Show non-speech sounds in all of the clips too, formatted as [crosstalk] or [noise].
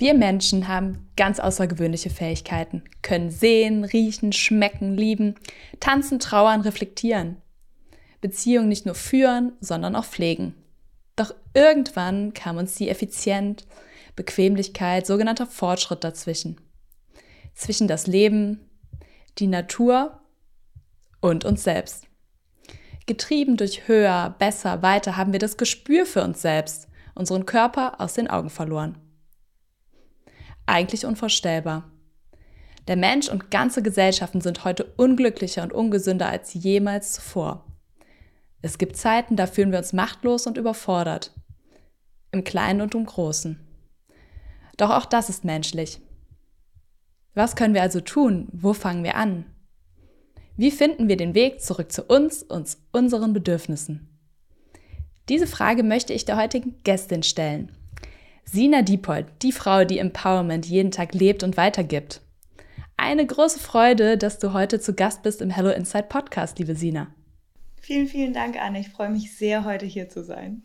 Wir Menschen haben ganz außergewöhnliche Fähigkeiten, können sehen, riechen, schmecken, lieben, tanzen, trauern, reflektieren. Beziehungen nicht nur führen, sondern auch pflegen. Doch irgendwann kam uns die Effizienz, Bequemlichkeit, sogenannter Fortschritt dazwischen. Zwischen das Leben, die Natur und uns selbst. Getrieben durch höher, besser, weiter haben wir das Gespür für uns selbst, unseren Körper aus den Augen verloren eigentlich unvorstellbar. Der Mensch und ganze Gesellschaften sind heute unglücklicher und ungesünder als jemals zuvor. Es gibt Zeiten, da fühlen wir uns machtlos und überfordert. Im Kleinen und im Großen. Doch auch das ist menschlich. Was können wir also tun? Wo fangen wir an? Wie finden wir den Weg zurück zu uns und unseren Bedürfnissen? Diese Frage möchte ich der heutigen Gästin stellen. Sina Diepold, die Frau, die Empowerment jeden Tag lebt und weitergibt. Eine große Freude, dass du heute zu Gast bist im Hello Inside Podcast, liebe Sina. Vielen, vielen Dank, Anne. Ich freue mich sehr, heute hier zu sein.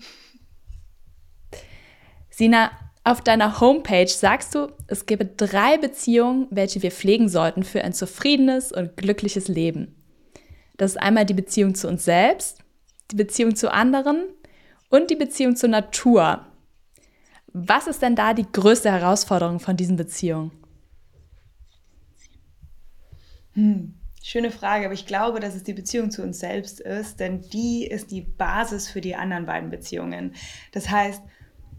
Sina, auf deiner Homepage sagst du, es gebe drei Beziehungen, welche wir pflegen sollten für ein zufriedenes und glückliches Leben. Das ist einmal die Beziehung zu uns selbst, die Beziehung zu anderen und die Beziehung zur Natur. Was ist denn da die größte Herausforderung von diesen Beziehungen? Hm, schöne Frage, aber ich glaube, dass es die Beziehung zu uns selbst ist, denn die ist die Basis für die anderen beiden Beziehungen. Das heißt,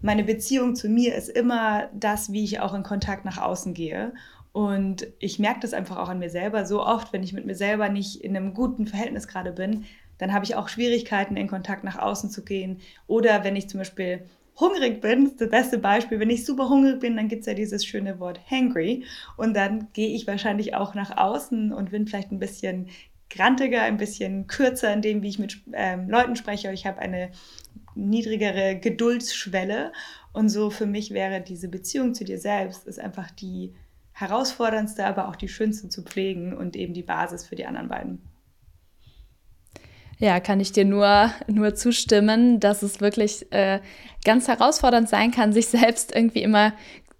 meine Beziehung zu mir ist immer das, wie ich auch in Kontakt nach außen gehe. Und ich merke das einfach auch an mir selber. So oft, wenn ich mit mir selber nicht in einem guten Verhältnis gerade bin, dann habe ich auch Schwierigkeiten, in Kontakt nach außen zu gehen. Oder wenn ich zum Beispiel hungrig bin, ist das beste Beispiel. Wenn ich super hungrig bin, dann gibt es ja dieses schöne Wort hangry. Und dann gehe ich wahrscheinlich auch nach außen und bin vielleicht ein bisschen grantiger, ein bisschen kürzer in dem, wie ich mit ähm, Leuten spreche. Ich habe eine niedrigere Geduldsschwelle. Und so für mich wäre diese Beziehung zu dir selbst ist einfach die herausforderndste, aber auch die schönste zu pflegen und eben die Basis für die anderen beiden. Ja, kann ich dir nur, nur zustimmen, dass es wirklich äh, ganz herausfordernd sein kann, sich selbst irgendwie immer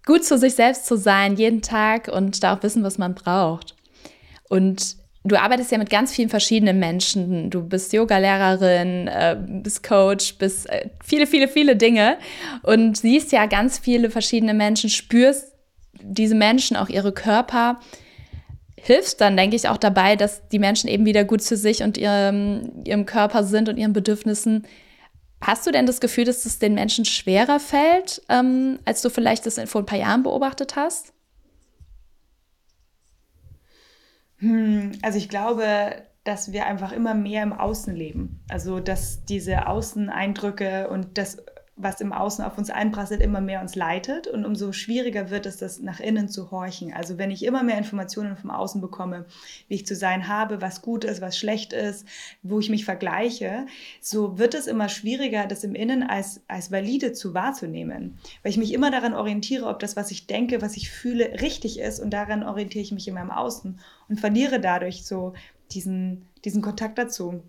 gut zu sich selbst zu sein, jeden Tag und da auch wissen, was man braucht. Und du arbeitest ja mit ganz vielen verschiedenen Menschen. Du bist Yogalehrerin, äh, bist Coach, bist äh, viele, viele, viele Dinge und siehst ja ganz viele verschiedene Menschen, spürst diese Menschen, auch ihre Körper hilfst dann, denke ich, auch dabei, dass die Menschen eben wieder gut zu sich und ihrem, ihrem Körper sind und ihren Bedürfnissen. Hast du denn das Gefühl, dass es den Menschen schwerer fällt, ähm, als du vielleicht das vor ein paar Jahren beobachtet hast? Hm, also ich glaube, dass wir einfach immer mehr im Außen leben. Also dass diese Außeneindrücke und das was im Außen auf uns einprasselt, immer mehr uns leitet und umso schwieriger wird es, das nach innen zu horchen. Also wenn ich immer mehr Informationen vom Außen bekomme, wie ich zu sein habe, was gut ist, was schlecht ist, wo ich mich vergleiche, so wird es immer schwieriger, das im Innen als, als valide zu wahrzunehmen. Weil ich mich immer daran orientiere, ob das, was ich denke, was ich fühle, richtig ist und daran orientiere ich mich immer im Außen und verliere dadurch so diesen, diesen Kontakt dazu.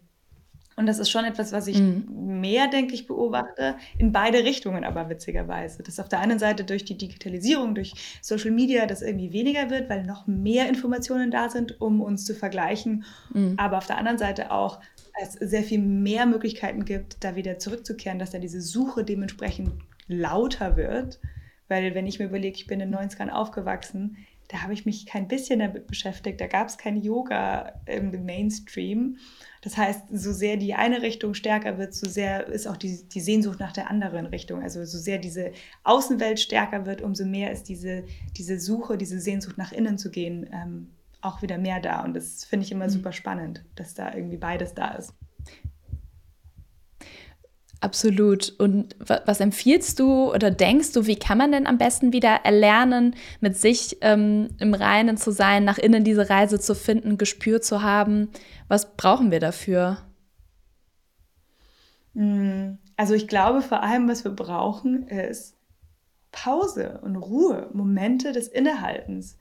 Und das ist schon etwas, was ich mhm. mehr, denke ich, beobachte, in beide Richtungen aber witzigerweise. Dass auf der einen Seite durch die Digitalisierung, durch Social Media das irgendwie weniger wird, weil noch mehr Informationen da sind, um uns zu vergleichen. Mhm. Aber auf der anderen Seite auch es sehr viel mehr Möglichkeiten gibt, da wieder zurückzukehren, dass da diese Suche dementsprechend lauter wird. Weil wenn ich mir überlege, ich bin in den 90ern aufgewachsen, da habe ich mich kein bisschen damit beschäftigt. Da gab es kein Yoga im Mainstream. Das heißt, so sehr die eine Richtung stärker wird, so sehr ist auch die, die Sehnsucht nach der anderen Richtung. Also so sehr diese Außenwelt stärker wird, umso mehr ist diese, diese Suche, diese Sehnsucht nach innen zu gehen, ähm, auch wieder mehr da. Und das finde ich immer mhm. super spannend, dass da irgendwie beides da ist. Absolut. Und was empfiehlst du oder denkst du, wie kann man denn am besten wieder erlernen, mit sich ähm, im Reinen zu sein, nach innen diese Reise zu finden, Gespür zu haben? Was brauchen wir dafür? Hm, also ich glaube vor allem, was wir brauchen, ist Pause und Ruhe, Momente des Innehaltens.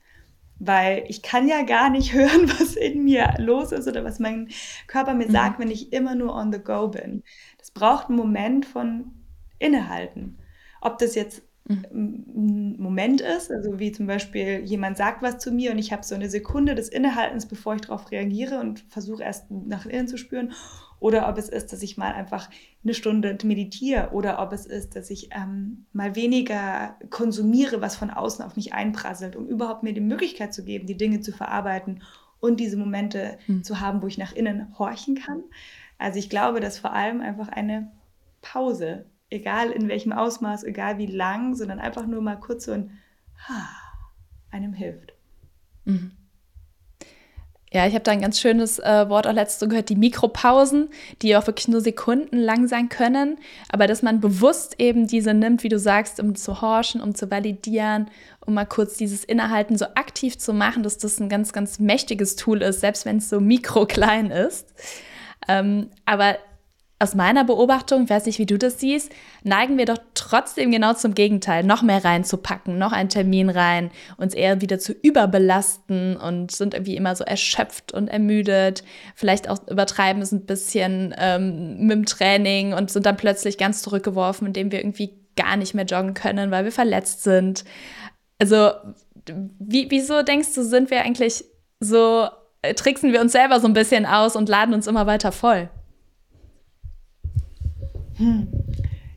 Weil ich kann ja gar nicht [laughs] hören, was in mir los ist oder was mein Körper mir sagt, mhm. wenn ich immer nur on the go bin. Es braucht einen Moment von Innehalten. Ob das jetzt ein Moment ist, also wie zum Beispiel jemand sagt was zu mir und ich habe so eine Sekunde des Innehaltens, bevor ich darauf reagiere und versuche erst nach innen zu spüren, oder ob es ist, dass ich mal einfach eine Stunde meditiere, oder ob es ist, dass ich ähm, mal weniger konsumiere, was von außen auf mich einprasselt, um überhaupt mir die Möglichkeit zu geben, die Dinge zu verarbeiten und diese Momente hm. zu haben, wo ich nach innen horchen kann. Also ich glaube, dass vor allem einfach eine Pause egal in welchem Ausmaß, egal wie lang, sondern einfach nur mal kurz so ein ha, einem hilft. Mhm. Ja, ich habe da ein ganz schönes äh, Wort auch letztes gehört, die Mikropausen, die auch wirklich nur Sekunden lang sein können, aber dass man bewusst eben diese nimmt, wie du sagst, um zu horchen, um zu validieren, um mal kurz dieses Innehalten so aktiv zu machen, dass das ein ganz, ganz mächtiges Tool ist, selbst wenn es so mikroklein ist. Ähm, aber aus meiner Beobachtung, weiß nicht, wie du das siehst, neigen wir doch trotzdem genau zum Gegenteil, noch mehr reinzupacken, noch einen Termin rein, uns eher wieder zu überbelasten und sind irgendwie immer so erschöpft und ermüdet, vielleicht auch übertreiben es ein bisschen ähm, mit dem Training und sind dann plötzlich ganz zurückgeworfen, indem wir irgendwie gar nicht mehr joggen können, weil wir verletzt sind. Also, wie, wieso denkst du, sind wir eigentlich so, äh, tricksen wir uns selber so ein bisschen aus und laden uns immer weiter voll? Hm.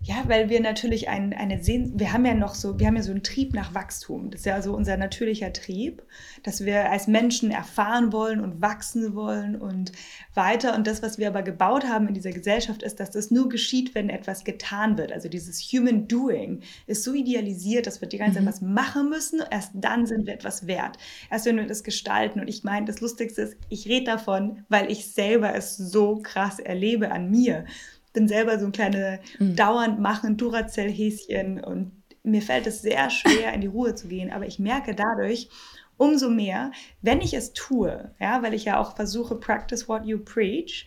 Ja, weil wir natürlich ein, eine Sehn wir haben ja noch so, wir haben ja so einen Trieb nach Wachstum. Das ist ja so unser natürlicher Trieb, dass wir als Menschen erfahren wollen und wachsen wollen und weiter. Und das, was wir aber gebaut haben in dieser Gesellschaft, ist, dass das nur geschieht, wenn etwas getan wird. Also dieses Human Doing ist so idealisiert, dass wir die ganze Zeit mhm. was machen müssen. Erst dann sind wir etwas wert. Erst wenn wir das gestalten. Und ich meine, das Lustigste ist, ich rede davon, weil ich selber es so krass erlebe an mir bin selber so ein kleine mhm. dauernd machen Duracell-Häschen und mir fällt es sehr schwer, in die Ruhe zu gehen. Aber ich merke dadurch umso mehr, wenn ich es tue, ja, weil ich ja auch versuche, practice what you preach,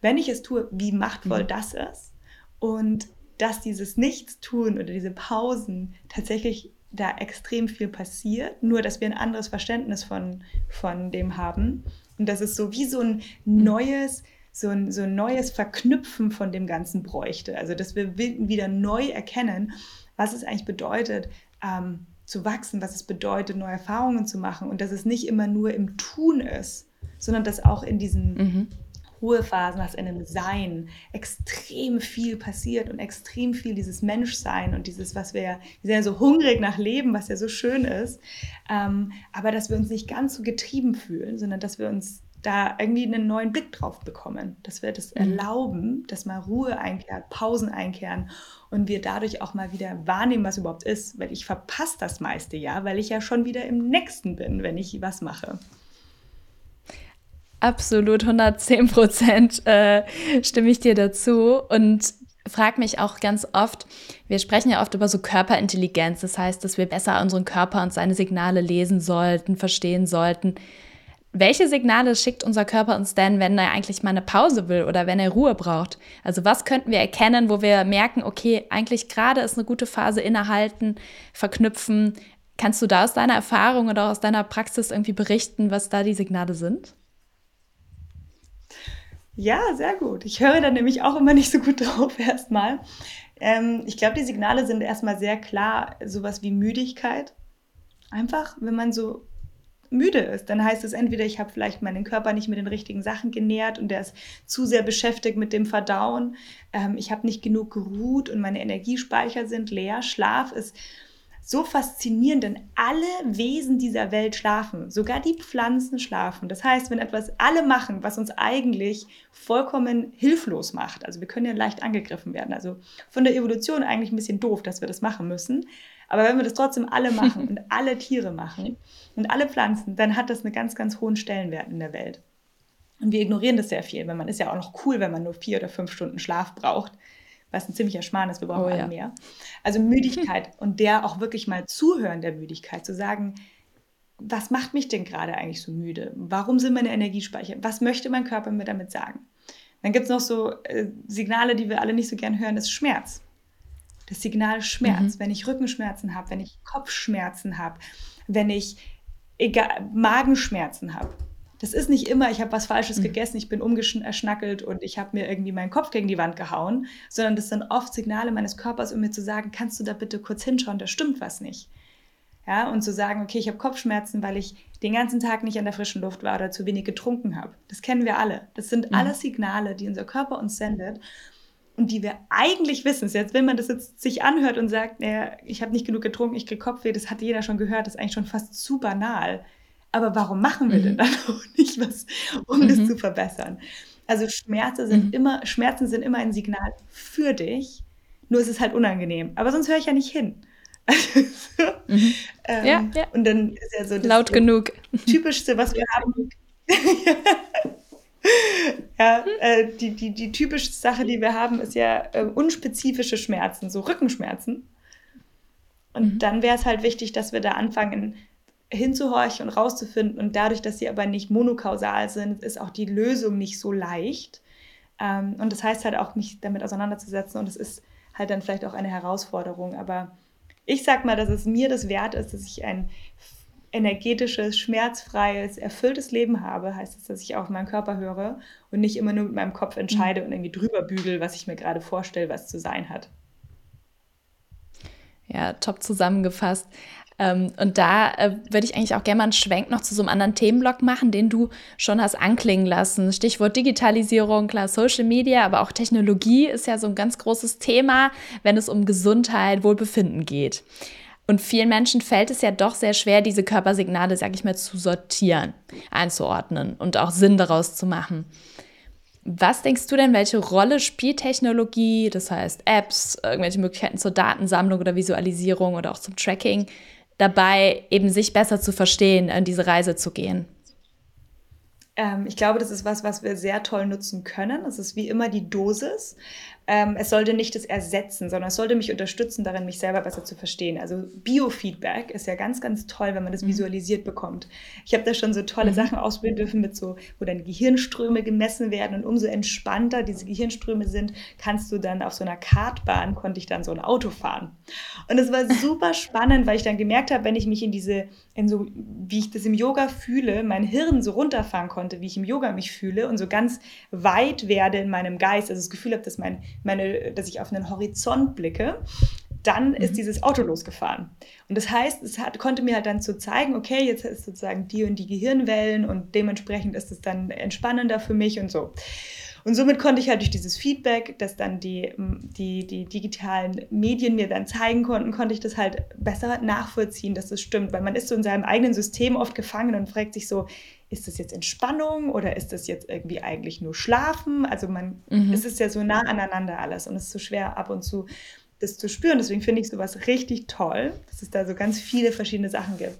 wenn ich es tue, wie machtvoll mhm. das ist und dass dieses Nichtstun oder diese Pausen tatsächlich da extrem viel passiert, nur dass wir ein anderes Verständnis von, von dem haben. Und das ist so wie so ein mhm. neues, so ein, so ein neues Verknüpfen von dem Ganzen bräuchte. Also, dass wir wieder neu erkennen, was es eigentlich bedeutet, ähm, zu wachsen, was es bedeutet, neue Erfahrungen zu machen und dass es nicht immer nur im Tun ist, sondern dass auch in diesen mhm. Ruhephasen, dass in dem Sein extrem viel passiert und extrem viel dieses Menschsein und dieses, was wir, wir sind ja so hungrig nach Leben, was ja so schön ist, ähm, aber dass wir uns nicht ganz so getrieben fühlen, sondern dass wir uns da irgendwie einen neuen Blick drauf bekommen, dass wir das mhm. erlauben, dass mal Ruhe einkehrt, Pausen einkehren und wir dadurch auch mal wieder wahrnehmen, was überhaupt ist, weil ich verpasse das meiste ja, weil ich ja schon wieder im Nächsten bin, wenn ich was mache. Absolut, 110 Prozent äh, stimme ich dir dazu und frage mich auch ganz oft, wir sprechen ja oft über so Körperintelligenz, das heißt, dass wir besser unseren Körper und seine Signale lesen sollten, verstehen sollten welche Signale schickt unser Körper uns denn, wenn er eigentlich mal eine Pause will oder wenn er Ruhe braucht? Also was könnten wir erkennen, wo wir merken, okay, eigentlich gerade ist eine gute Phase innehalten, verknüpfen. Kannst du da aus deiner Erfahrung oder aus deiner Praxis irgendwie berichten, was da die Signale sind? Ja, sehr gut. Ich höre da nämlich auch immer nicht so gut [laughs] drauf erstmal. Ähm, ich glaube, die Signale sind erstmal sehr klar, sowas wie Müdigkeit. Einfach, wenn man so müde ist, dann heißt es entweder, ich habe vielleicht meinen Körper nicht mit den richtigen Sachen genährt und der ist zu sehr beschäftigt mit dem Verdauen. Ähm, ich habe nicht genug geruht und meine Energiespeicher sind leer. Schlaf ist so faszinierend, denn alle Wesen dieser Welt schlafen. Sogar die Pflanzen schlafen. Das heißt, wenn etwas alle machen, was uns eigentlich vollkommen hilflos macht, also wir können ja leicht angegriffen werden. Also von der Evolution eigentlich ein bisschen doof, dass wir das machen müssen. Aber wenn wir das trotzdem alle machen [laughs] und alle Tiere machen und alle Pflanzen, dann hat das einen ganz, ganz hohen Stellenwert in der Welt. Und wir ignorieren das sehr viel, weil man ist ja auch noch cool, wenn man nur vier oder fünf Stunden Schlaf braucht, was ein ziemlicher Schmarrn ist, wir brauchen oh, ja. mehr. Also Müdigkeit [laughs] und der auch wirklich mal zuhören der Müdigkeit, zu sagen, was macht mich denn gerade eigentlich so müde? Warum sind meine Energiespeicher? Was möchte mein Körper mir damit sagen? Dann gibt es noch so äh, Signale, die wir alle nicht so gern hören, das ist Schmerz das Signal Schmerz. Mhm. Wenn ich Rückenschmerzen habe, wenn ich Kopfschmerzen habe, wenn ich egal, Magenschmerzen habe, Das ist nicht immer, ich habe was Falsches mhm. gegessen, ich bin umgeschnackelt und ich habe mir irgendwie meinen Kopf gegen die Wand gehauen, sondern das sind oft Signale meines Körpers, um mir zu sagen, kannst du da bitte kurz hinschauen, da stimmt was nicht. Ja, und zu sagen, okay, ich habe Kopfschmerzen, weil ich den ganzen Tag nicht an der frischen Luft war oder zu wenig getrunken habe. Das kennen wir alle. Das sind mhm. alles Signale, die unser Körper uns sendet und die wir eigentlich wissen. Jetzt, wenn man das jetzt sich anhört und sagt, naja, ich habe nicht genug getrunken, ich kriege Kopfweh, das hat jeder schon gehört, das ist eigentlich schon fast zu banal. Aber warum machen wir mhm. denn dann [laughs] auch nicht was, um mhm. das zu verbessern? Also Schmerzen sind, mhm. immer, Schmerzen sind immer ein Signal für dich, nur ist es halt unangenehm. Aber sonst höre ich ja nicht hin. [laughs] mhm. ähm, ja, ja. Und dann ist ja so das Laut genug. Typischste, was wir haben. [laughs] ja, äh, die, die, die typischste Sache, die wir haben, ist ja äh, unspezifische Schmerzen, so Rückenschmerzen. Und mhm. dann wäre es halt wichtig, dass wir da anfangen, hinzuhorchen und rauszufinden. Und dadurch, dass sie aber nicht monokausal sind, ist auch die Lösung nicht so leicht. Ähm, und das heißt halt auch, mich damit auseinanderzusetzen. Und es ist halt dann vielleicht auch eine Herausforderung. Aber ich sag mal, dass es mir das wert ist, dass ich ein energetisches, schmerzfreies, erfülltes Leben habe, heißt es, dass ich auf meinen Körper höre und nicht immer nur mit meinem Kopf entscheide mhm. und irgendwie drüber bügel, was ich mir gerade vorstelle, was zu sein hat. Ja, top zusammengefasst. Ähm, und da äh, würde ich eigentlich auch gerne mal einen Schwenk noch zu so einem anderen Themenblock machen, den du schon hast anklingen lassen. Stichwort Digitalisierung, klar, Social Media, aber auch Technologie ist ja so ein ganz großes Thema, wenn es um Gesundheit, Wohlbefinden geht. Und vielen Menschen fällt es ja doch sehr schwer, diese Körpersignale, sag ich mal, zu sortieren, einzuordnen und auch Sinn daraus zu machen. Was denkst du denn, welche Rolle spielt Technologie, das heißt Apps, irgendwelche Möglichkeiten zur Datensammlung oder Visualisierung oder auch zum Tracking, dabei, eben sich besser zu verstehen, in diese Reise zu gehen? Ähm, ich glaube, das ist was, was wir sehr toll nutzen können. Es ist wie immer die Dosis ähm, es sollte nicht das ersetzen, sondern es sollte mich unterstützen, darin mich selber besser zu verstehen. Also Biofeedback ist ja ganz, ganz toll, wenn man das mhm. visualisiert bekommt. Ich habe da schon so tolle mhm. Sachen ausbilden dürfen, mit so, wo dann Gehirnströme gemessen werden und umso entspannter diese Gehirnströme sind, kannst du dann auf so einer Kartbahn, konnte ich dann so ein Auto fahren. Und es war super [laughs] spannend, weil ich dann gemerkt habe, wenn ich mich in diese, in so, wie ich das im Yoga fühle, mein Hirn so runterfahren konnte, wie ich im Yoga mich fühle und so ganz weit werde in meinem Geist, also das Gefühl habe, dass mein meine, dass ich auf einen Horizont blicke, dann ist mhm. dieses Auto losgefahren. Und das heißt, es hat, konnte mir halt dann so zeigen, okay, jetzt ist sozusagen die und die Gehirnwellen und dementsprechend ist es dann entspannender für mich und so. Und somit konnte ich halt durch dieses Feedback, das dann die, die, die digitalen Medien mir dann zeigen konnten, konnte ich das halt besser nachvollziehen, dass das stimmt. Weil man ist so in seinem eigenen System oft gefangen und fragt sich so, ist das jetzt Entspannung oder ist das jetzt irgendwie eigentlich nur Schlafen? Also man, mhm. es ist ja so nah aneinander alles und es ist so schwer ab und zu das zu spüren. Deswegen finde ich sowas richtig toll, dass es da so ganz viele verschiedene Sachen gibt.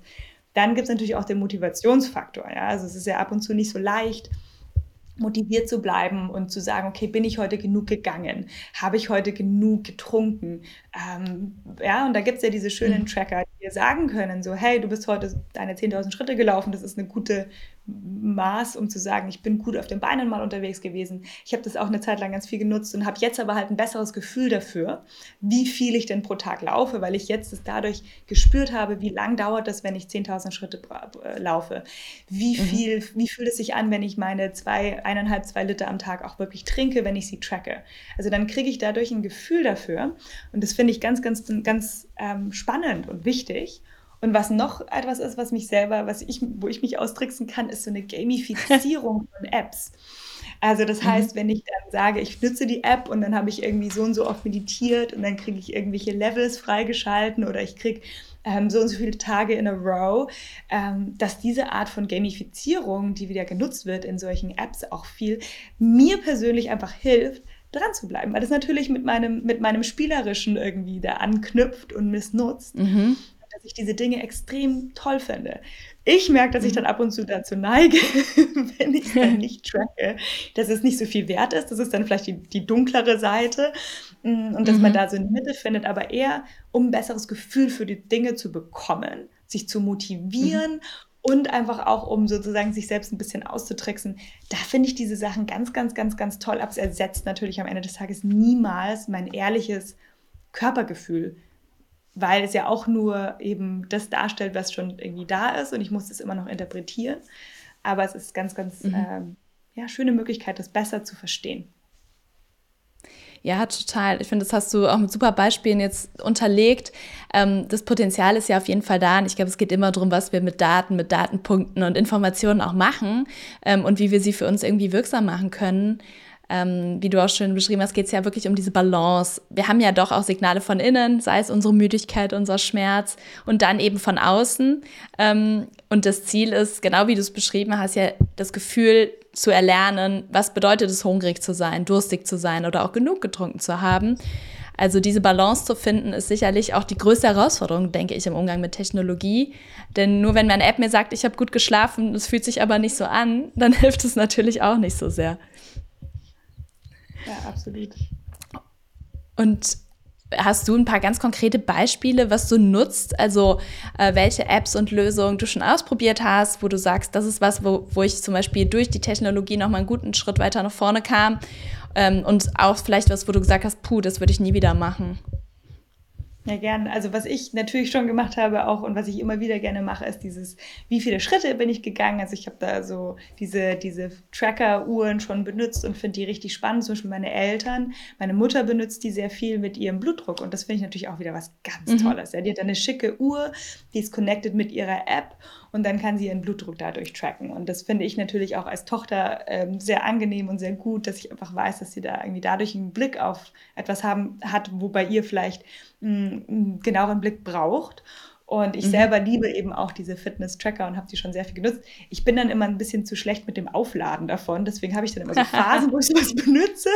Dann gibt es natürlich auch den Motivationsfaktor. Ja? Also es ist ja ab und zu nicht so leicht, motiviert zu bleiben und zu sagen, okay, bin ich heute genug gegangen? Habe ich heute genug getrunken? Ähm, ja, und da gibt es ja diese schönen mhm. Tracker, die dir sagen können, so, hey, du bist heute deine 10.000 Schritte gelaufen, das ist eine gute Maß, um zu sagen, ich bin gut auf den Beinen mal unterwegs gewesen. Ich habe das auch eine Zeit lang ganz viel genutzt und habe jetzt aber halt ein besseres Gefühl dafür, wie viel ich denn pro Tag laufe, weil ich jetzt es dadurch gespürt habe, wie lang dauert das, wenn ich 10.000 Schritte äh, laufe. Wie mhm. viel, mhm. wie fühlt es sich an, wenn ich meine zwei, eineinhalb, zwei Liter am Tag auch wirklich trinke, wenn ich sie tracke. Also dann kriege ich dadurch ein Gefühl dafür und das finde ich ganz, ganz, ganz ähm, spannend und wichtig. Und was noch etwas ist, was mich selber, was ich, wo ich mich austricksen kann, ist so eine Gamifizierung [laughs] von Apps. Also das mhm. heißt, wenn ich dann sage, ich nutze die App und dann habe ich irgendwie so und so oft meditiert und dann kriege ich irgendwelche Levels freigeschalten oder ich kriege ähm, so und so viele Tage in a row, ähm, dass diese Art von Gamifizierung, die wieder genutzt wird in solchen Apps auch viel, mir persönlich einfach hilft, dran zu bleiben, weil das natürlich mit meinem, mit meinem Spielerischen irgendwie da anknüpft und missnutzt. Mhm dass ich diese Dinge extrem toll finde. Ich merke, dass ich dann ab und zu dazu neige, [laughs] wenn ich dann [laughs] nicht tracke, dass es nicht so viel wert ist. Das ist dann vielleicht die, die dunklere Seite mm, und dass mhm. man da so eine Mitte findet, aber eher, um ein besseres Gefühl für die Dinge zu bekommen, sich zu motivieren mhm. und einfach auch, um sozusagen sich selbst ein bisschen auszutricksen. Da finde ich diese Sachen ganz, ganz, ganz, ganz toll. Aber es ersetzt natürlich am Ende des Tages niemals mein ehrliches Körpergefühl weil es ja auch nur eben das darstellt, was schon irgendwie da ist und ich muss das immer noch interpretieren. aber es ist ganz, ganz mhm. ähm, ja, schöne Möglichkeit, das besser zu verstehen. Ja, total. Ich finde, das hast du auch mit super Beispielen jetzt unterlegt. Ähm, das Potenzial ist ja auf jeden Fall da. Und ich glaube, es geht immer darum, was wir mit Daten, mit Datenpunkten und Informationen auch machen ähm, und wie wir sie für uns irgendwie wirksam machen können. Ähm, wie du auch schön beschrieben hast, geht es ja wirklich um diese Balance. Wir haben ja doch auch Signale von innen, sei es unsere Müdigkeit, unser Schmerz und dann eben von außen. Ähm, und das Ziel ist, genau wie du es beschrieben hast, ja das Gefühl zu erlernen, was bedeutet es, hungrig zu sein, durstig zu sein oder auch genug getrunken zu haben. Also diese Balance zu finden, ist sicherlich auch die größte Herausforderung, denke ich, im Umgang mit Technologie. Denn nur wenn meine App mir sagt, ich habe gut geschlafen, es fühlt sich aber nicht so an, dann [laughs] hilft es natürlich auch nicht so sehr. Ja, absolut. Und Hast du ein paar ganz konkrete Beispiele, was du nutzt? Also äh, welche Apps und Lösungen du schon ausprobiert hast, wo du sagst, das ist was, wo, wo ich zum Beispiel durch die Technologie noch mal einen guten Schritt weiter nach vorne kam. Ähm, und auch vielleicht was, wo du gesagt hast, puh, das würde ich nie wieder machen. Ja, gern. Also was ich natürlich schon gemacht habe auch und was ich immer wieder gerne mache, ist dieses, wie viele Schritte bin ich gegangen. Also ich habe da so diese, diese Tracker-Uhren schon benutzt und finde die richtig spannend. Zum Beispiel meine Eltern, meine Mutter benutzt die sehr viel mit ihrem Blutdruck und das finde ich natürlich auch wieder was ganz mhm. Tolles. Ja, die hat eine schicke Uhr, die ist connected mit ihrer App und dann kann sie ihren Blutdruck dadurch tracken. Und das finde ich natürlich auch als Tochter ähm, sehr angenehm und sehr gut, dass ich einfach weiß, dass sie da irgendwie dadurch einen Blick auf etwas haben, hat, wo bei ihr vielleicht einen genaueren Blick braucht. Und ich mhm. selber liebe eben auch diese Fitness-Tracker und habe die schon sehr viel genutzt. Ich bin dann immer ein bisschen zu schlecht mit dem Aufladen davon. Deswegen habe ich dann immer so [laughs] Phasen, wo ich sowas benutze.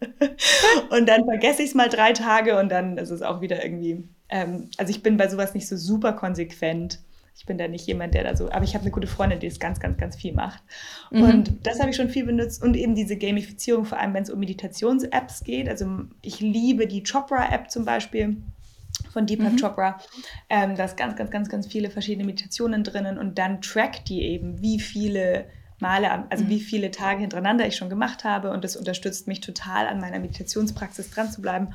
[laughs] und dann vergesse ich es mal drei Tage und dann ist es auch wieder irgendwie. Ähm, also ich bin bei sowas nicht so super konsequent. Ich bin da nicht jemand, der da so, aber ich habe eine gute Freundin, die es ganz, ganz, ganz viel macht. Mhm. Und das habe ich schon viel benutzt und eben diese Gamifizierung, vor allem wenn es um Meditations-Apps geht. Also ich liebe die Chopra-App zum Beispiel von Deepak mhm. Chopra. Ähm, da ist ganz, ganz, ganz, ganz viele verschiedene Meditationen drinnen und dann trackt die eben, wie viele Male, also mhm. wie viele Tage hintereinander ich schon gemacht habe und das unterstützt mich total an meiner Meditationspraxis dran zu bleiben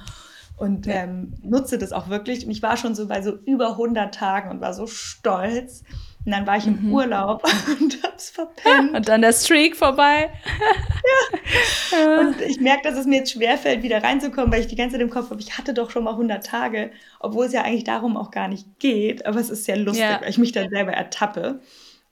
und ja. ähm, nutze das auch wirklich. Und ich war schon so bei so über 100 Tagen und war so stolz. Und dann war ich im mhm. Urlaub [laughs] und hab's verpennt. Und dann der Streak vorbei. ja. [laughs] Und ich merke, dass es mir jetzt schwerfällt, wieder reinzukommen, weil ich die ganze Zeit im Kopf habe, ich hatte doch schon mal 100 Tage, obwohl es ja eigentlich darum auch gar nicht geht. Aber es ist sehr lustig, ja. weil ich mich dann selber ertappe.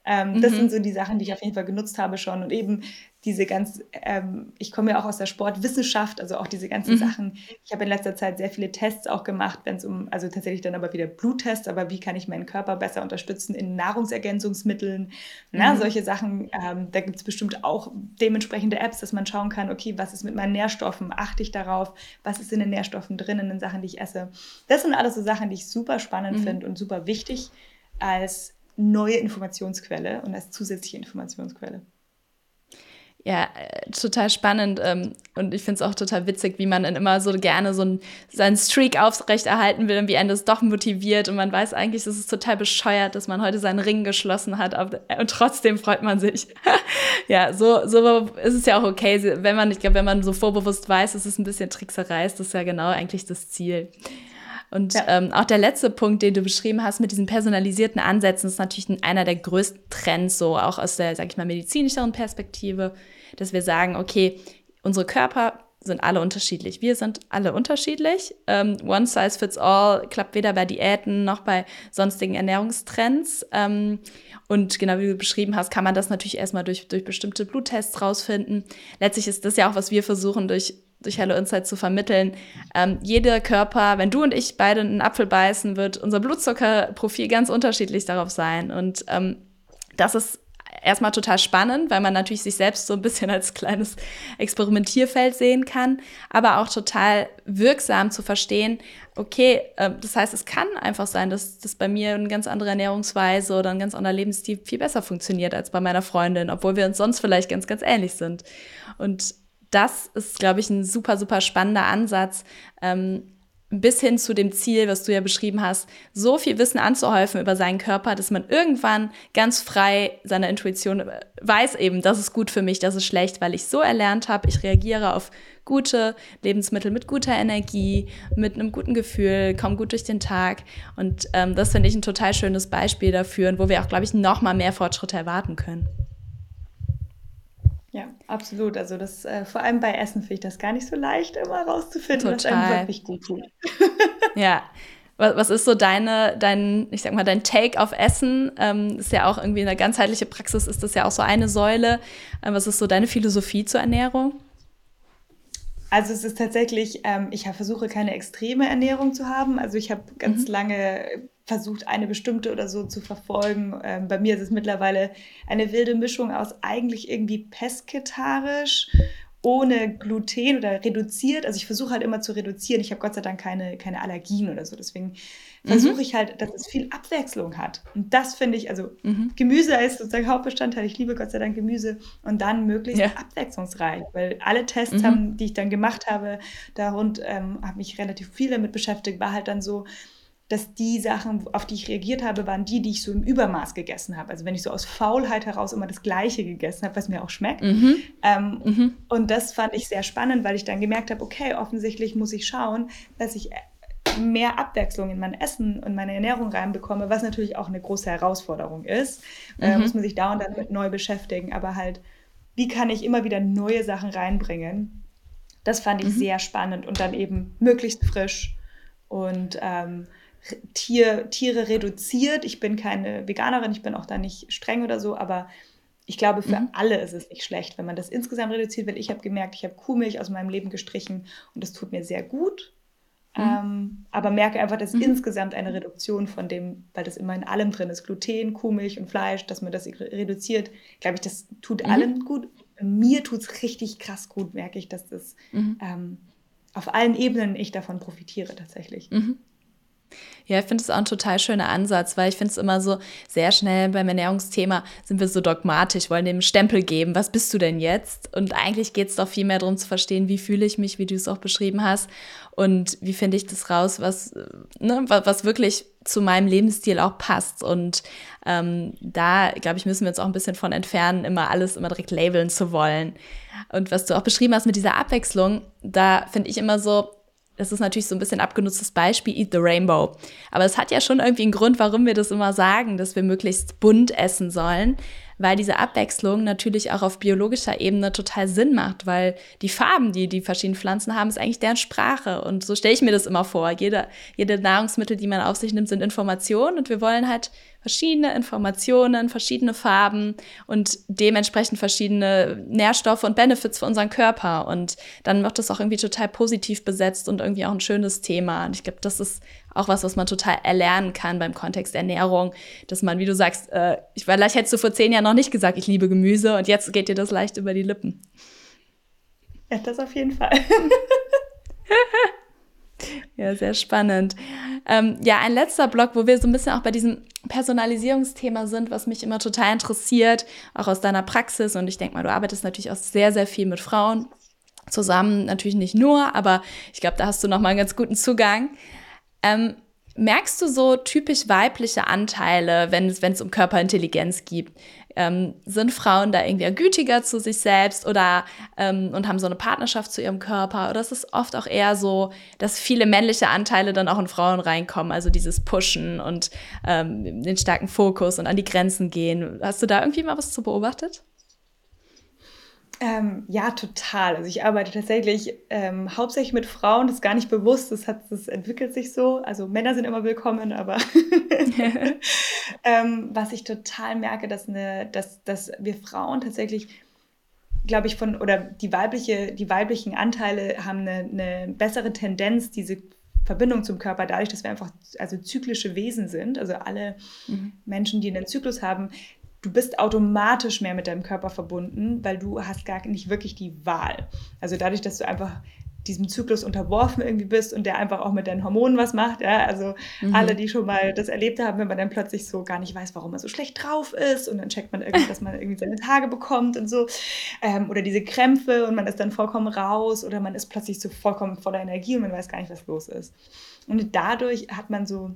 Ähm, mhm. Das sind so die Sachen, die ich auf jeden Fall genutzt habe schon. Und eben diese ganz, ähm, ich komme ja auch aus der Sportwissenschaft, also auch diese ganzen mhm. Sachen. Ich habe in letzter Zeit sehr viele Tests auch gemacht, wenn es um, also tatsächlich dann aber wieder Bluttests, aber wie kann ich meinen Körper besser unterstützen in Nahrungsergänzungsmitteln, na, mhm. solche Sachen. Ähm, da gibt es bestimmt auch dementsprechende Apps, dass man schauen kann, okay, was ist mit meinen Nährstoffen? Achte ich darauf? Was ist in den Nährstoffen drin, in den Sachen, die ich esse? Das sind alles so Sachen, die ich super spannend mhm. finde und super wichtig als neue Informationsquelle und als zusätzliche Informationsquelle. Ja, äh, total spannend. Ähm, und ich finde es auch total witzig, wie man dann immer so gerne so ein, seinen Streak aufrechterhalten will und wie einen das doch motiviert. Und man weiß eigentlich, es ist total bescheuert, dass man heute seinen Ring geschlossen hat. Und trotzdem freut man sich. [laughs] ja, so, so ist es ja auch okay. Wenn man, ich glaube, wenn man so vorbewusst weiß, es ist ein bisschen Trickserei, ist das ja genau eigentlich das Ziel. Und ja. ähm, auch der letzte Punkt, den du beschrieben hast mit diesen personalisierten Ansätzen, ist natürlich einer der größten Trends, so auch aus der, sag ich mal, medizinischeren Perspektive, dass wir sagen, okay, unsere Körper sind alle unterschiedlich. Wir sind alle unterschiedlich. Ähm, one size fits all klappt weder bei Diäten noch bei sonstigen Ernährungstrends. Ähm, und genau wie du beschrieben hast, kann man das natürlich erstmal durch, durch bestimmte Bluttests rausfinden. Letztlich ist das ja auch, was wir versuchen, durch durch Hello Insight zu vermitteln. Ähm, jeder Körper, wenn du und ich beide einen Apfel beißen, wird unser Blutzuckerprofil ganz unterschiedlich darauf sein. Und ähm, das ist erstmal total spannend, weil man natürlich sich selbst so ein bisschen als kleines Experimentierfeld sehen kann, aber auch total wirksam zu verstehen, okay, äh, das heißt, es kann einfach sein, dass das bei mir eine ganz andere Ernährungsweise oder ein ganz anderer Lebensstil viel besser funktioniert als bei meiner Freundin, obwohl wir uns sonst vielleicht ganz, ganz ähnlich sind. Und das ist, glaube ich, ein super, super spannender Ansatz. Ähm, bis hin zu dem Ziel, was du ja beschrieben hast, so viel Wissen anzuhäufen über seinen Körper, dass man irgendwann ganz frei seiner Intuition weiß eben, das ist gut für mich, das ist schlecht, weil ich so erlernt habe, ich reagiere auf gute Lebensmittel mit guter Energie, mit einem guten Gefühl, komme gut durch den Tag. Und ähm, das finde ich ein total schönes Beispiel dafür, wo wir auch, glaube ich, noch mal mehr Fortschritte erwarten können. Ja, absolut. Also das äh, vor allem bei Essen finde ich das gar nicht so leicht, immer rauszufinden, Total. was einem wirklich gut tut. [laughs] [laughs] ja. Was, was ist so deine, dein, ich sag mal, dein Take auf Essen? Ähm, ist ja auch irgendwie eine ganzheitliche Praxis, ist das ja auch so eine Säule. Ähm, was ist so deine Philosophie zur Ernährung? Also es ist tatsächlich, ähm, ich versuche keine extreme Ernährung zu haben. Also ich habe ganz mhm. lange versucht, eine bestimmte oder so zu verfolgen. Ähm, bei mir ist es mittlerweile eine wilde Mischung aus eigentlich irgendwie pesketarisch, ohne Gluten oder reduziert. Also ich versuche halt immer zu reduzieren. Ich habe Gott sei Dank keine, keine Allergien oder so. Deswegen versuche mhm. ich halt, dass es viel Abwechslung hat. Und das finde ich, also mhm. Gemüse ist sozusagen Hauptbestandteil. Ich liebe Gott sei Dank Gemüse und dann möglichst ja. abwechslungsreich, weil alle Tests, mhm. haben, die ich dann gemacht habe, da rund ähm, habe mich relativ viel damit beschäftigt, war halt dann so, dass die Sachen, auf die ich reagiert habe, waren die, die ich so im Übermaß gegessen habe. Also wenn ich so aus Faulheit heraus immer das Gleiche gegessen habe, was mir auch schmeckt. Mhm. Ähm, mhm. Und das fand ich sehr spannend, weil ich dann gemerkt habe, okay, offensichtlich muss ich schauen, dass ich mehr Abwechslung in mein Essen und meine Ernährung reinbekomme, was natürlich auch eine große Herausforderung ist. Äh, mhm. Da muss man sich dauernd damit neu beschäftigen. Aber halt, wie kann ich immer wieder neue Sachen reinbringen? Das fand ich mhm. sehr spannend und dann eben möglichst frisch und ähm, Tier, Tiere reduziert. Ich bin keine Veganerin, ich bin auch da nicht streng oder so, aber ich glaube, für mhm. alle ist es nicht schlecht, wenn man das insgesamt reduziert, weil ich habe gemerkt, ich habe Kuhmilch aus meinem Leben gestrichen und das tut mir sehr gut. Mhm. Ähm, aber merke einfach, dass mhm. insgesamt eine Reduktion von dem, weil das immer in allem drin ist, Gluten, Kuhmilch und Fleisch, dass man das reduziert, glaube ich, das tut mhm. allen gut. Mir tut es richtig krass gut, merke ich, dass das mhm. ähm, auf allen Ebenen ich davon profitiere tatsächlich. Ja, ich finde es auch ein total schöner Ansatz, weil ich finde es immer so sehr schnell beim Ernährungsthema sind wir so dogmatisch, wollen dem Stempel geben, was bist du denn jetzt? Und eigentlich geht es doch viel mehr darum zu verstehen, wie fühle ich mich, wie du es auch beschrieben hast und wie finde ich das raus, was, ne, was wirklich zu meinem Lebensstil auch passt. Und ähm, da, glaube ich, müssen wir uns auch ein bisschen von entfernen, immer alles immer direkt labeln zu wollen. Und was du auch beschrieben hast mit dieser Abwechslung, da finde ich immer so, das ist natürlich so ein bisschen abgenutztes Beispiel, Eat the Rainbow. Aber es hat ja schon irgendwie einen Grund, warum wir das immer sagen, dass wir möglichst bunt essen sollen, weil diese Abwechslung natürlich auch auf biologischer Ebene total Sinn macht, weil die Farben, die die verschiedenen Pflanzen haben, ist eigentlich deren Sprache. Und so stelle ich mir das immer vor. Jede, jede Nahrungsmittel, die man auf sich nimmt, sind Informationen und wir wollen halt verschiedene Informationen, verschiedene Farben und dementsprechend verschiedene Nährstoffe und Benefits für unseren Körper. Und dann wird das auch irgendwie total positiv besetzt und irgendwie auch ein schönes Thema. Und ich glaube, das ist auch was, was man total erlernen kann beim Kontext Ernährung, dass man, wie du sagst, äh, ich, vielleicht hättest du vor zehn Jahren noch nicht gesagt, ich liebe Gemüse und jetzt geht dir das leicht über die Lippen. Ja, das auf jeden Fall. [laughs] ja, sehr spannend. Ähm, ja, ein letzter Block, wo wir so ein bisschen auch bei diesem Personalisierungsthema sind, was mich immer total interessiert, auch aus deiner Praxis. Und ich denke mal, du arbeitest natürlich auch sehr, sehr viel mit Frauen zusammen. Natürlich nicht nur, aber ich glaube, da hast du noch mal einen ganz guten Zugang. Ähm, merkst du so typisch weibliche Anteile, wenn es, um Körperintelligenz geht? Ähm, sind Frauen da irgendwie gütiger zu sich selbst oder ähm, und haben so eine Partnerschaft zu ihrem Körper? Oder ist es oft auch eher so, dass viele männliche Anteile dann auch in Frauen reinkommen, also dieses Pushen und ähm, den starken Fokus und an die Grenzen gehen? Hast du da irgendwie mal was zu beobachtet? Ähm, ja, total. Also ich arbeite tatsächlich ähm, hauptsächlich mit Frauen, das ist gar nicht bewusst, das, hat, das entwickelt sich so. Also Männer sind immer willkommen, aber [laughs] ähm, was ich total merke, dass, eine, dass, dass wir Frauen tatsächlich, glaube ich, von, oder die, weibliche, die weiblichen Anteile haben eine, eine bessere Tendenz, diese Verbindung zum Körper, dadurch, dass wir einfach also zyklische Wesen sind, also alle mhm. Menschen, die einen Zyklus haben, du bist automatisch mehr mit deinem Körper verbunden, weil du hast gar nicht wirklich die Wahl. Also dadurch, dass du einfach diesem Zyklus unterworfen irgendwie bist und der einfach auch mit deinen Hormonen was macht. Ja? Also mhm. alle, die schon mal das erlebt haben, wenn man dann plötzlich so gar nicht weiß, warum man so schlecht drauf ist und dann checkt man irgendwie, dass man irgendwie seine Tage bekommt und so. Ähm, oder diese Krämpfe und man ist dann vollkommen raus oder man ist plötzlich so vollkommen voller Energie und man weiß gar nicht, was los ist. Und dadurch hat man so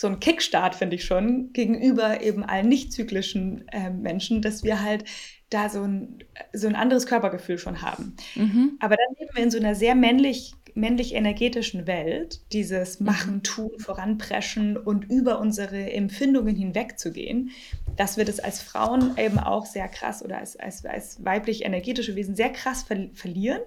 so ein Kickstart, finde ich schon, gegenüber eben allen nicht zyklischen äh, Menschen, dass wir halt da so ein, so ein anderes Körpergefühl schon haben. Mhm. Aber dann leben wir in so einer sehr männlich männlich-energetischen Welt, dieses mhm. Machen, Tun, Voranpreschen und über unsere Empfindungen hinwegzugehen, dass wir das als Frauen eben auch sehr krass oder als, als, als weiblich-energetische Wesen sehr krass ver verlieren.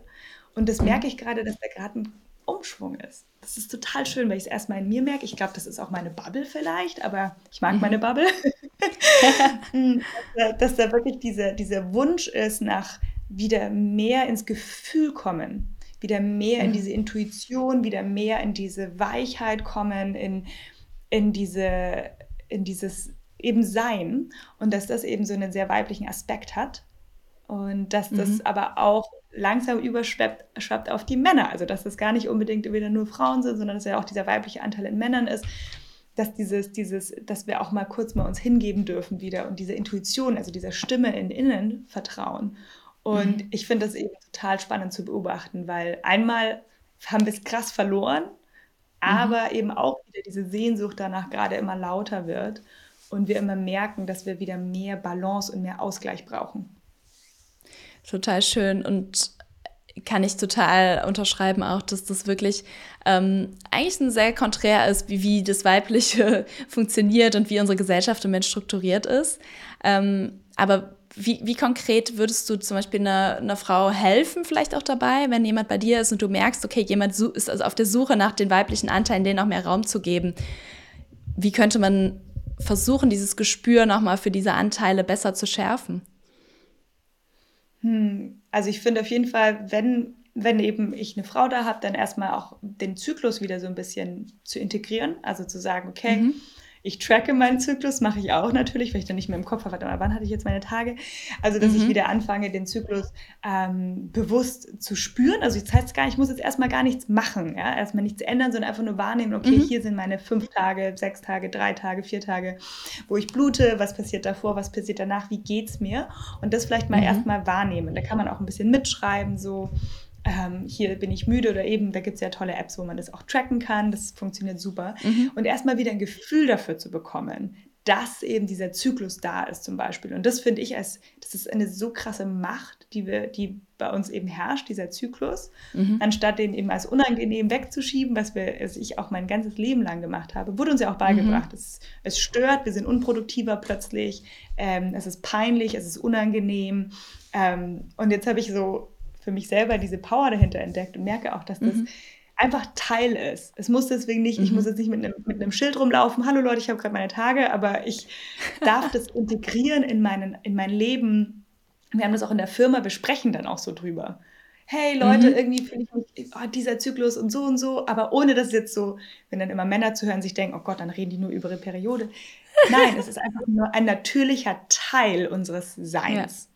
Und das mhm. merke ich gerade, dass da gerade ein Umschwung ist. Das ist total schön, weil ich es erstmal in mir merke. Ich glaube, das ist auch meine Bubble vielleicht, aber ich mag mhm. meine Bubble. [laughs] [laughs] dass, da, dass, da, wirklich diese, dieser Wunsch ist nach wieder mehr ins Gefühl kommen, wieder mehr mhm. in diese Intuition, wieder mehr in diese Weichheit kommen, in, in, diese, in dieses eben Sein und dass das eben so einen sehr weiblichen Aspekt hat und dass das mhm. aber auch langsam überschwappt schwappt auf die Männer. Also dass das gar nicht unbedingt wieder nur Frauen sind, sondern dass ja auch dieser weibliche Anteil in Männern ist. Dass dieses, dieses, dass wir auch mal kurz mal uns hingeben dürfen wieder und diese Intuition, also dieser Stimme in innen vertrauen. Und mhm. ich finde das eben total spannend zu beobachten, weil einmal haben wir es krass verloren, mhm. aber eben auch wieder diese Sehnsucht danach gerade immer lauter wird und wir immer merken, dass wir wieder mehr Balance und mehr Ausgleich brauchen total schön und kann ich total unterschreiben auch, dass das wirklich ähm, eigentlich ein sehr konträr ist, wie, wie das Weibliche [laughs] funktioniert und wie unsere Gesellschaft im Moment strukturiert ist. Ähm, aber wie, wie konkret würdest du zum Beispiel einer, einer Frau helfen, vielleicht auch dabei, wenn jemand bei dir ist und du merkst, okay, jemand ist also auf der Suche nach den weiblichen Anteilen, denen auch mehr Raum zu geben. Wie könnte man versuchen, dieses Gespür nochmal für diese Anteile besser zu schärfen? Hm, also ich finde auf jeden Fall, wenn, wenn eben ich eine Frau da habe, dann erstmal auch den Zyklus wieder so ein bisschen zu integrieren. Also zu sagen, okay, mhm. Ich tracke meinen Zyklus, mache ich auch natürlich, weil ich dann nicht mehr im Kopf habe, wann hatte ich jetzt meine Tage. Also, dass mhm. ich wieder anfange, den Zyklus ähm, bewusst zu spüren. Also, das heißt gar nicht, ich muss jetzt erstmal gar nichts machen, ja, erstmal nichts ändern, sondern einfach nur wahrnehmen, okay, mhm. hier sind meine fünf Tage, sechs Tage, drei Tage, vier Tage, wo ich blute, was passiert davor, was passiert danach, wie geht's mir? Und das vielleicht mal mhm. erstmal wahrnehmen. Da kann man auch ein bisschen mitschreiben, so ähm, hier bin ich müde oder eben, da gibt es ja tolle Apps, wo man das auch tracken kann, das funktioniert super. Mhm. Und erstmal wieder ein Gefühl dafür zu bekommen, dass eben dieser Zyklus da ist zum Beispiel. Und das finde ich als, das ist eine so krasse Macht, die, wir, die bei uns eben herrscht, dieser Zyklus, mhm. anstatt den eben als unangenehm wegzuschieben, was, wir, was ich auch mein ganzes Leben lang gemacht habe, wurde uns ja auch beigebracht. Mhm. Es, es stört, wir sind unproduktiver plötzlich, ähm, es ist peinlich, es ist unangenehm. Ähm, und jetzt habe ich so für mich selber diese Power dahinter entdeckt und merke auch, dass das mhm. einfach Teil ist. Es muss deswegen nicht, mhm. ich muss jetzt nicht mit einem, mit einem Schild rumlaufen, hallo Leute, ich habe gerade meine Tage, aber ich darf das [laughs] integrieren in, meinen, in mein Leben. Wir haben das auch in der Firma, wir sprechen dann auch so drüber. Hey Leute, mhm. irgendwie finde ich mich, oh, dieser Zyklus und so und so, aber ohne dass jetzt so, wenn dann immer Männer zuhören, sich denken, oh Gott, dann reden die nur über ihre Periode. Nein, es ist einfach nur ein natürlicher Teil unseres Seins.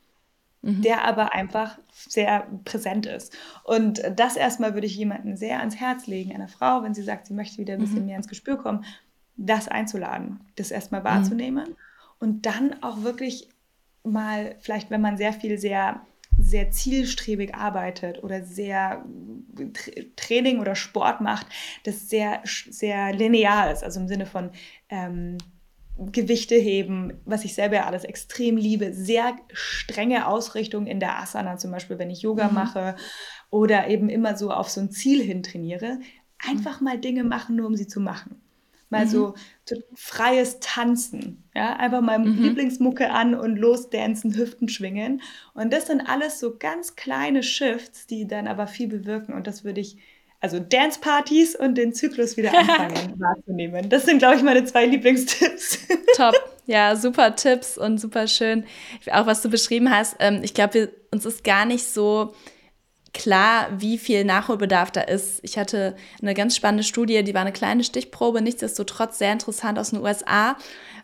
Mhm. der aber einfach sehr präsent ist. Und das erstmal würde ich jemandem sehr ans Herz legen, einer Frau, wenn sie sagt, sie möchte wieder ein bisschen mhm. mehr ins Gespür kommen, das einzuladen, das erstmal wahrzunehmen mhm. und dann auch wirklich mal, vielleicht wenn man sehr viel sehr sehr zielstrebig arbeitet oder sehr Training oder Sport macht, das sehr, sehr linear ist, also im Sinne von ähm, Gewichte heben, was ich selber alles extrem liebe, sehr strenge Ausrichtung in der Asana, zum Beispiel, wenn ich Yoga mhm. mache oder eben immer so auf so ein Ziel hin trainiere, einfach mal Dinge machen, nur um sie zu machen. Mal mhm. so, so, freies Tanzen, ja, einfach mal mhm. Lieblingsmucke an und losdancen, Hüften schwingen. Und das sind alles so ganz kleine Shifts, die dann aber viel bewirken. Und das würde ich also Dance-Partys und den Zyklus wieder anfangen [laughs] wahrzunehmen. Das sind, glaube ich, meine zwei Lieblingstipps. [laughs] Top. Ja, super Tipps und super schön. Auch was du beschrieben hast. Ähm, ich glaube, uns ist gar nicht so klar, wie viel Nachholbedarf da ist. Ich hatte eine ganz spannende Studie, die war eine kleine Stichprobe, nichtsdestotrotz sehr interessant aus den USA.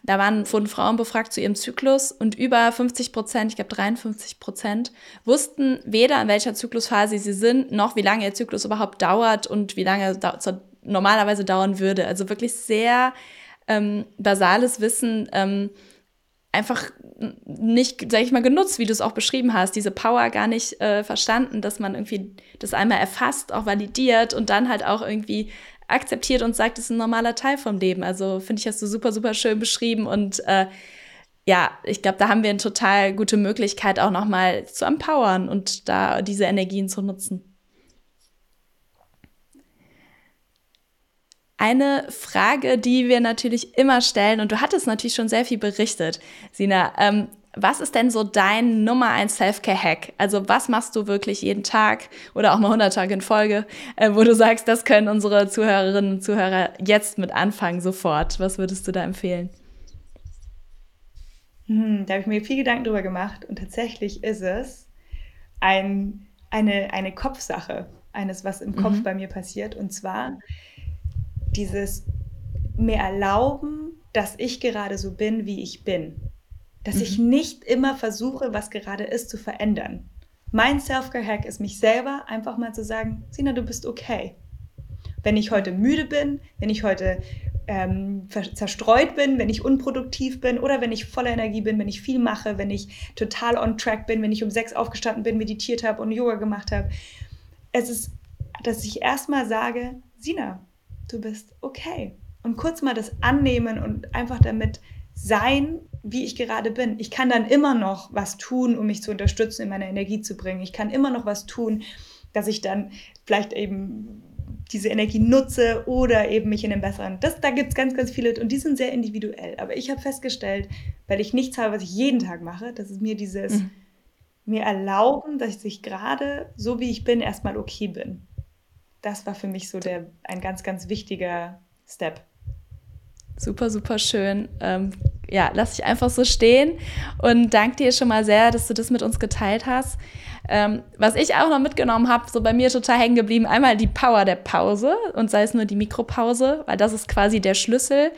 Da waren, wurden Frauen befragt zu ihrem Zyklus und über 50 Prozent, ich glaube 53 Prozent, wussten weder in welcher Zyklusphase sie sind, noch wie lange ihr Zyklus überhaupt dauert und wie lange er normalerweise dauern würde. Also wirklich sehr ähm, basales Wissen. Ähm, einfach nicht, sag ich mal, genutzt, wie du es auch beschrieben hast, diese Power gar nicht äh, verstanden, dass man irgendwie das einmal erfasst, auch validiert und dann halt auch irgendwie akzeptiert und sagt, es ist ein normaler Teil vom Leben. Also finde ich, hast du super, super schön beschrieben und äh, ja, ich glaube, da haben wir eine total gute Möglichkeit, auch nochmal zu empowern und da diese Energien zu nutzen. Eine Frage, die wir natürlich immer stellen, und du hattest natürlich schon sehr viel berichtet, Sina. Ähm, was ist denn so dein Nummer 1 Self-Care-Hack? Also was machst du wirklich jeden Tag oder auch mal 100 Tage in Folge, äh, wo du sagst, das können unsere Zuhörerinnen und Zuhörer jetzt mit anfangen, sofort. Was würdest du da empfehlen? Hm, da habe ich mir viel Gedanken drüber gemacht und tatsächlich ist es ein, eine, eine Kopfsache, eines, was im Kopf mhm. bei mir passiert. Und zwar dieses mir erlauben, dass ich gerade so bin, wie ich bin dass mhm. ich nicht immer versuche, was gerade ist, zu verändern. Mein Self-Care-Hack ist, mich selber einfach mal zu sagen, Sina, du bist okay. Wenn ich heute müde bin, wenn ich heute ähm, zerstreut bin, wenn ich unproduktiv bin oder wenn ich voller Energie bin, wenn ich viel mache, wenn ich total on track bin, wenn ich um sechs aufgestanden bin, meditiert habe und Yoga gemacht habe. Es ist, dass ich erstmal sage, Sina, du bist okay. Und kurz mal das annehmen und einfach damit sein, wie ich gerade bin. Ich kann dann immer noch was tun, um mich zu unterstützen, in meine Energie zu bringen. Ich kann immer noch was tun, dass ich dann vielleicht eben diese Energie nutze oder eben mich in den besseren. Das, da gibt es ganz, ganz viele und die sind sehr individuell. Aber ich habe festgestellt, weil ich nichts habe, was ich jeden Tag mache, dass es mir dieses mhm. mir erlauben, dass ich gerade so wie ich bin erstmal okay bin. Das war für mich so der ein ganz, ganz wichtiger Step. Super, super schön. Ähm, ja, lass ich einfach so stehen und danke dir schon mal sehr, dass du das mit uns geteilt hast. Ähm, was ich auch noch mitgenommen habe, so bei mir total hängen geblieben, einmal die Power der Pause und sei es nur die Mikropause, weil das ist quasi der Schlüssel.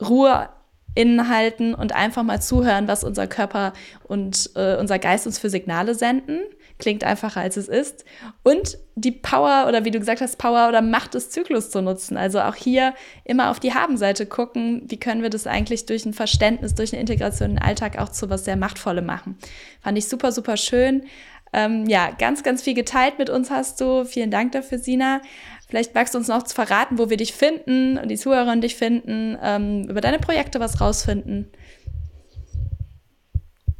Ruhe innehalten und einfach mal zuhören, was unser Körper und äh, unser Geist uns für Signale senden. Klingt einfacher, als es ist. Und die Power oder wie du gesagt hast, Power oder Macht des Zyklus zu nutzen. Also auch hier immer auf die Habenseite gucken, wie können wir das eigentlich durch ein Verständnis, durch eine Integration in den Alltag auch zu was sehr Machtvollem machen. Fand ich super, super schön. Ähm, ja, ganz, ganz viel geteilt mit uns hast du. Vielen Dank dafür, Sina. Vielleicht magst du uns noch verraten, wo wir dich finden und die Zuhörerinnen dich finden, ähm, über deine Projekte was rausfinden.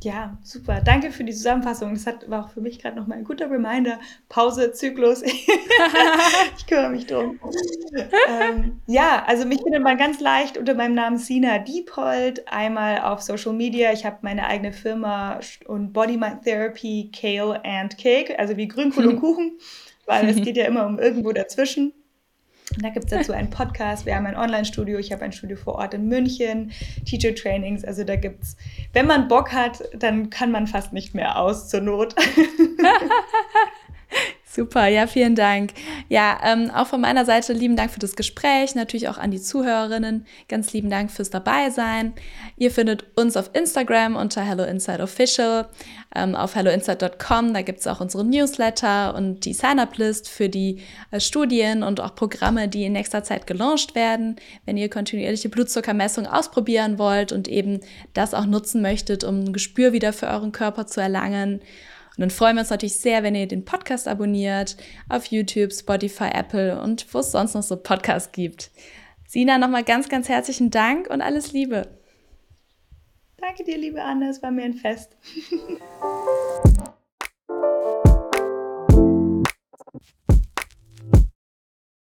Ja, super. Danke für die Zusammenfassung. Das hat, war auch für mich gerade nochmal ein guter Reminder. Pause, Zyklus. [laughs] ich kümmere mich drum. ähm, ja, also mich findet man ganz leicht unter meinem Namen Sina Diepold. Einmal auf Social Media. Ich habe meine eigene Firma und Body Mind Therapy, Kale and Cake, also wie Grünkohl und [laughs] Kuchen, weil es [laughs] geht ja immer um irgendwo dazwischen. Und da gibt es dazu einen Podcast. Wir haben ein Online-Studio. Ich habe ein Studio vor Ort in München, Teacher-Trainings. Also da gibt es, wenn man Bock hat, dann kann man fast nicht mehr aus zur Not. [laughs] Super, ja, vielen Dank. Ja, ähm, auch von meiner Seite lieben Dank für das Gespräch, natürlich auch an die Zuhörerinnen. Ganz lieben Dank fürs Dabeisein. Ihr findet uns auf Instagram unter Hello Inside Official, ähm, auf helloinside.com. Da gibt es auch unsere Newsletter und die Sign-up-List für die äh, Studien und auch Programme, die in nächster Zeit gelauncht werden. Wenn ihr kontinuierliche Blutzuckermessung ausprobieren wollt und eben das auch nutzen möchtet, um ein Gespür wieder für euren Körper zu erlangen. Und dann freuen wir uns natürlich sehr, wenn ihr den Podcast abonniert auf YouTube, Spotify, Apple und wo es sonst noch so Podcasts gibt. Sina, nochmal ganz, ganz herzlichen Dank und alles Liebe. Danke dir, liebe Anna, es war mir ein Fest. [laughs]